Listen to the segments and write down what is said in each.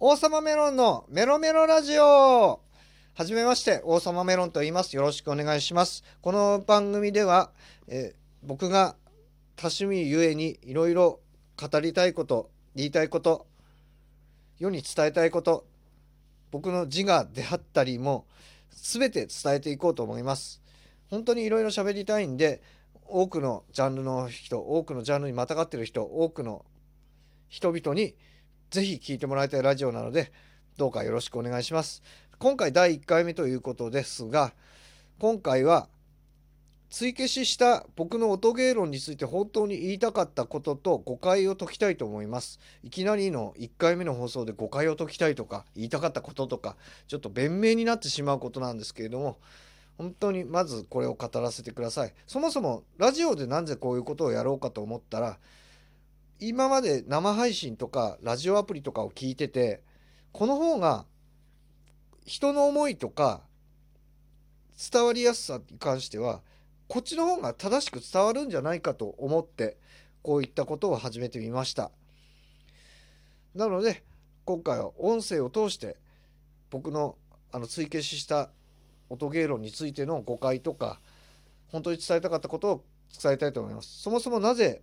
王様メロンのメロメロラジオはじめまして、王様メロンと言います。よろしくお願いします。この番組では、え僕が多趣味ゆえにいろいろ語りたいこと、言いたいこと、世に伝えたいこと、僕の自我であったりも全て伝えていこうと思います。本当にいろいろ喋りたいんで、多くのジャンルの人、多くのジャンルにまたがってる人、多くの人々にぜひ聞いてもらいたいラジオなので、どうかよろしくお願いします。今回第1回目ということですが、今回は追消しした僕の音芸論について本当に言いたかったことと誤解を解きたいと思います。いきなりの1回目の放送で誤解を解きたいとか言いたかったこととかちょっと弁明になってしまうことなんですけれども本当にまずこれを語らせてください。そもそもラジオでなぜこういうことをやろうかと思ったら今まで生配信とかラジオアプリとかを聞いててこの方が人の思いとか伝わりやすさに関してはこっちの方が正しく伝わるんじゃないかと思ってこういったことを始めてみました。なので今回は音声を通して僕のあの追消しした音芸論についての誤解とか本当に伝えたかったことを伝えたいと思います。そもそもなぜ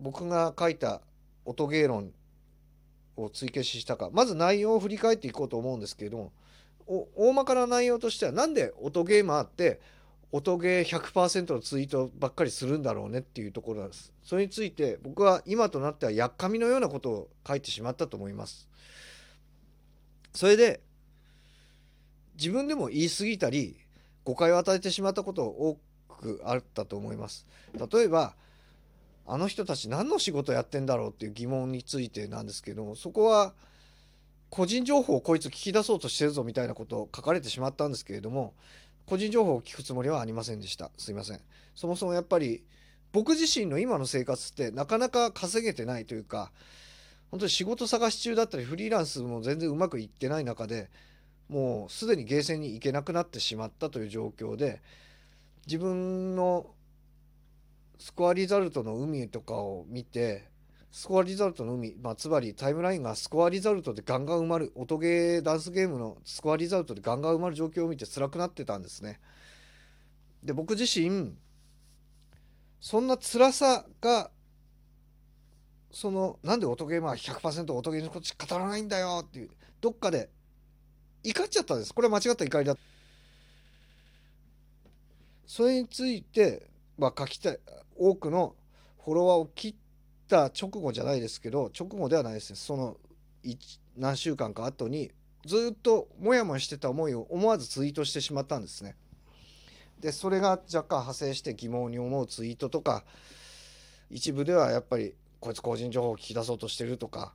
僕が書いた音芸論を追消ししたか。まず内容を振り返っていこうと思うんですけれども大まかな内容としてはなんで音ゲーマーって音ゲー100%のツイートばっかりするんだろうねっていうところなんです。それについて僕は今となってはやっかみのようなことを書いてしまったと思います。それで自分でも言い過ぎたり誤解を与えてしまったこと多くあったと思います。例えばあの人たち何の仕事やってんだろうっていう疑問についてなんですけどもそこは個人情報をこいつ聞き出そうとしてるぞみたいなことを書かれてしまったんですけれども個人情報を聞くつもりはありませんでした。すいません。そもそもやっぱり僕自身の今の生活ってなかなか稼げてないというか本当に仕事探し中だったりフリーランスも全然うまくいってない中でもうすでにゲーセンに行けなくなってしまったという状況で自分のスコアリザルトの海とかを見てスコアリザルトの海、まあ、つまりタイムラインがスコアリザルトでガンガン埋まる音ゲーダンスゲームのスコアリザルトでガンガン埋まる状況を見て辛くなってたんですね。で僕自身そんな辛さがそのなんで音ゲーマー100%音ゲーのことしか語らないんだよっていうどっかで怒っちゃったんですこれは間違った怒りだそれについて、まあ、書きたい多くのフォロワーを切った直後じゃないですけど直後ではないですねその何週間か後にずっとモヤモヤしてた思いを思わずツイートしてしまったんですね。でそれが若干派生して疑問に思うツイートとか一部ではやっぱりこいつ個人情報を聞き出そうとしてるとか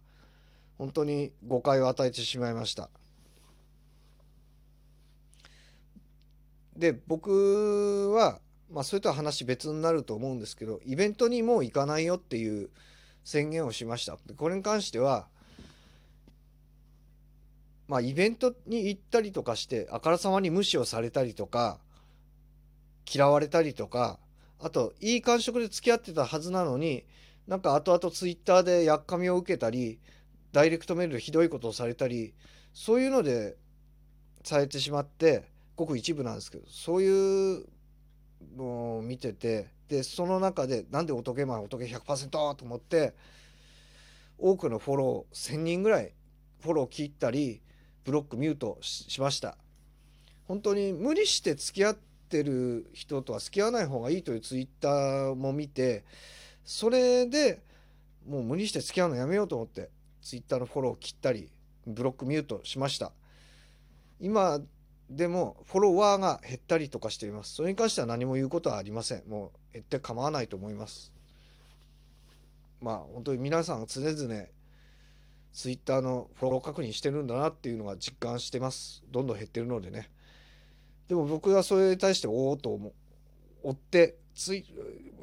本当に誤解を与えてしまいました。で僕はまあそれとは話別になると思うんですけどイベントにもう行かないよっていう宣言をしました。これに関してはまあイベントに行ったりとかしてあからさまに無視をされたりとか嫌われたりとかあといい感触で付き合ってたはずなのになんか後々ツイッターでやっかみを受けたりダイレクトメールでひどいことをされたりそういうのでされてしまってごく一部なんですけどそういうのを見ててでその中でなんで音ゲーマー音ゲ100%と思って多くのフォロー1000人ぐらいフォロー切ったりブロックミュートしました。本当に無理して付き合ってる人とは付き合わない方がいいというツイッターも見てそれでもう無理して付き合うのやめようと思ってツイッターのフォローを切ったりブロックミュートしました。今でもフォロワーが減ったりとかしています。それに関しては何も言うことはありません。もう減って構わないと思います。まあ本当に皆さん常々ツイッターのフォロー確認してるんだなっていうのが実感してます。どんどん減ってるのでね。でも僕はそれに対しておおと思う。追ってツイ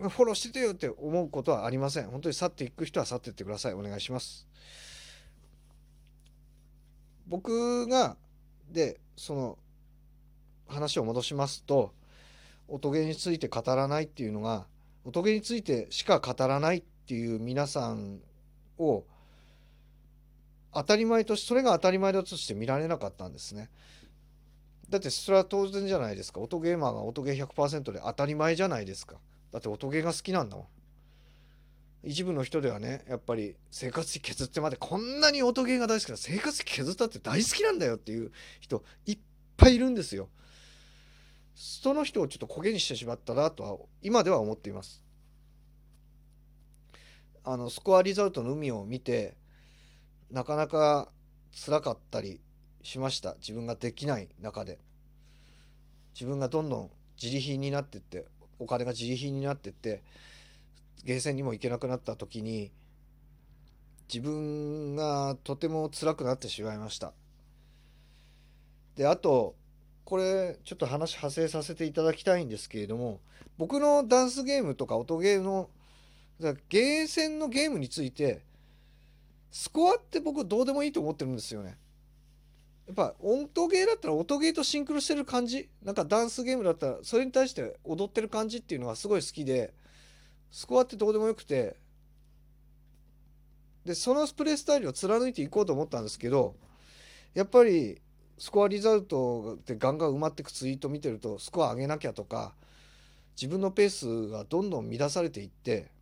フォローしててよって思うことはありません。本当に去っていく人は去っていってください。お願いします。僕がでその話を戻しますと音ゲーについて語らないっていうのが音ゲーについてしか語らないっていう皆さんを当たり前としてそれが当たり前だとして見られなかったんですね。だってそれは当然じゃないですか。音ゲーマーが音ゲー100%で当たり前じゃないですか。だって音ゲーが好きなんだもん。一部の人ではねやっぱり生活費削ってまでこんなに音ゲーが大好きだ生活費削ったって大好きなんだよっていう人いっぱいいるんですよ。その人をちょっと焦げにしてしまったなとは今では思っています。あのスコアリザルトの海を見てなかなか辛かったりしました。自分ができない中で。自分がどんどん自利品になってってお金が自利品になってってゲーセンにも行けなくなった時に自分がとても辛くなってしまいました。であとこれちょっと話派生させていただきたいんですけれども僕のダンスゲームとか音ゲーのゲーセンのゲームについてスコアって僕どうでもいいと思ってるんですよね。やっぱ音ゲーだったら音ゲーとシンクロしてる感じなんかダンスゲームだったらそれに対して踊ってる感じっていうのがすごい好きでスコアってどうでもよくてでそのプレイスタイルを貫いていこうと思ったんですけどやっぱりスコアリザルトでガンガン埋まってくツイート見てるとスコア上げなきゃとか自分のペースがどんどん乱されていって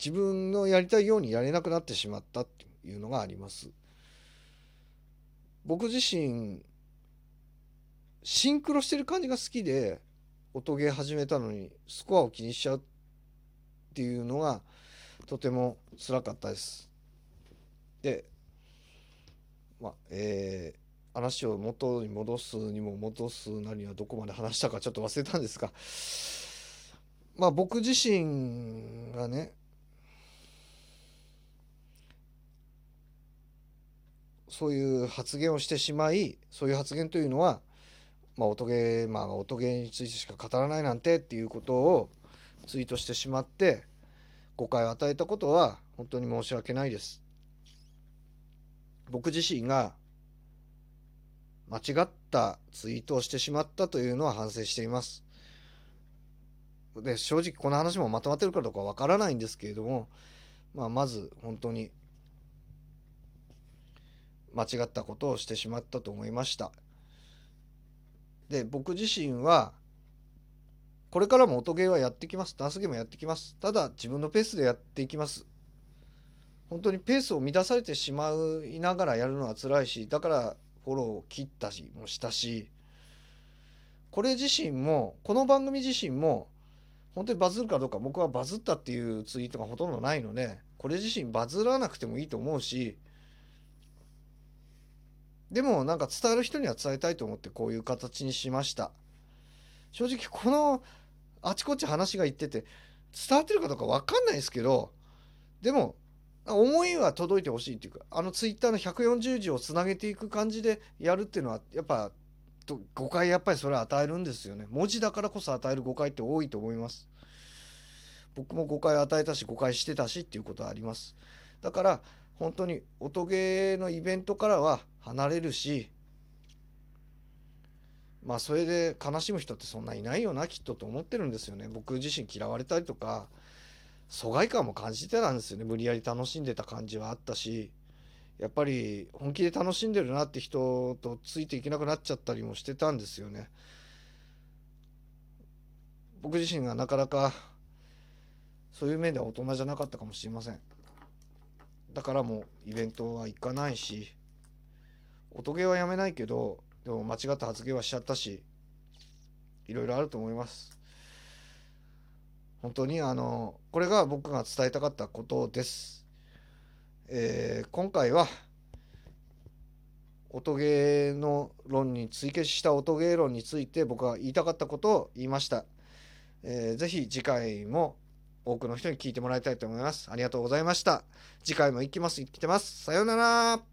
自分のやりたいようにやれなくなってしまったっていうのがあります。僕自身シンクロしてる感じが好きで音ゲー始めたのにスコアを気にしちゃうっていうのがとても辛かったです。でまあえー、話を元に戻すにも戻すなりはどこまで話したかちょっと忘れたんですがまあ僕自身がねそういう発言をしてしまいそういう発言というのは、まあ、音ゲーマーが音ゲーについてしか語らないなんてっていうことをツイートしてしまって誤解を与えたことは本当に申し訳ないです。僕自身が間違ったツイートをしてしまったというのは反省しています。で正直この話もまとまってるかどうかわからないんですけれども、まあ、まず本当に間違ったことをしてしまったと思いました。で僕自身はこれからも音ゲーはやってきますダンスゲームやってきますただ自分のペースでやっていきます本当にペースを乱されてしまいながらやるのは辛いしだからフォローを切ったしもしたしこれ自身もこの番組自身も本当にバズるかどうか僕はバズったっていうツイートがほとんどないのでこれ自身バズらなくてもいいと思うしでもなんか伝える人には伝えたいと思ってこういう形にしました。正直このあちこち話が言ってて伝わってるかどうか分かんないですけどでも思いは届いてほしいっていうかあのツイッターの140字をつなげていく感じでやるっていうのはやっぱ誤解やっぱりそれ与えるんですよね。文字だからこそ与える誤解って多いと思います。僕も誤解を与えたし誤解してたしっていうことはあります。だから本当に音ゲーのイベントからは離れるしまあそれで悲しむ人ってそんないないよなきっとと思ってるんですよね。僕自身嫌われたりとか疎外感も感じてたんですよね。無理やり楽しんでた感じはあったし。やっぱり本気で楽しんでるなって人とついていけなくなっちゃったりもしてたんですよね。僕自身がなかなかそういう面では大人じゃなかったかもしれません。だからもうイベントは行かないし音ゲーはやめないけどでも間違った発言はしちゃったしいろいろあると思います。本当にあのこれが僕が伝えたかったことです、えー、今回は音ゲーの論に追決した音ゲー論について僕が言いたかったことを言いました、えー、ぜひ次回も多くの人に聞いてもらいたいと思います。ありがとうございました。次回も行きます、行ってます。さようなら。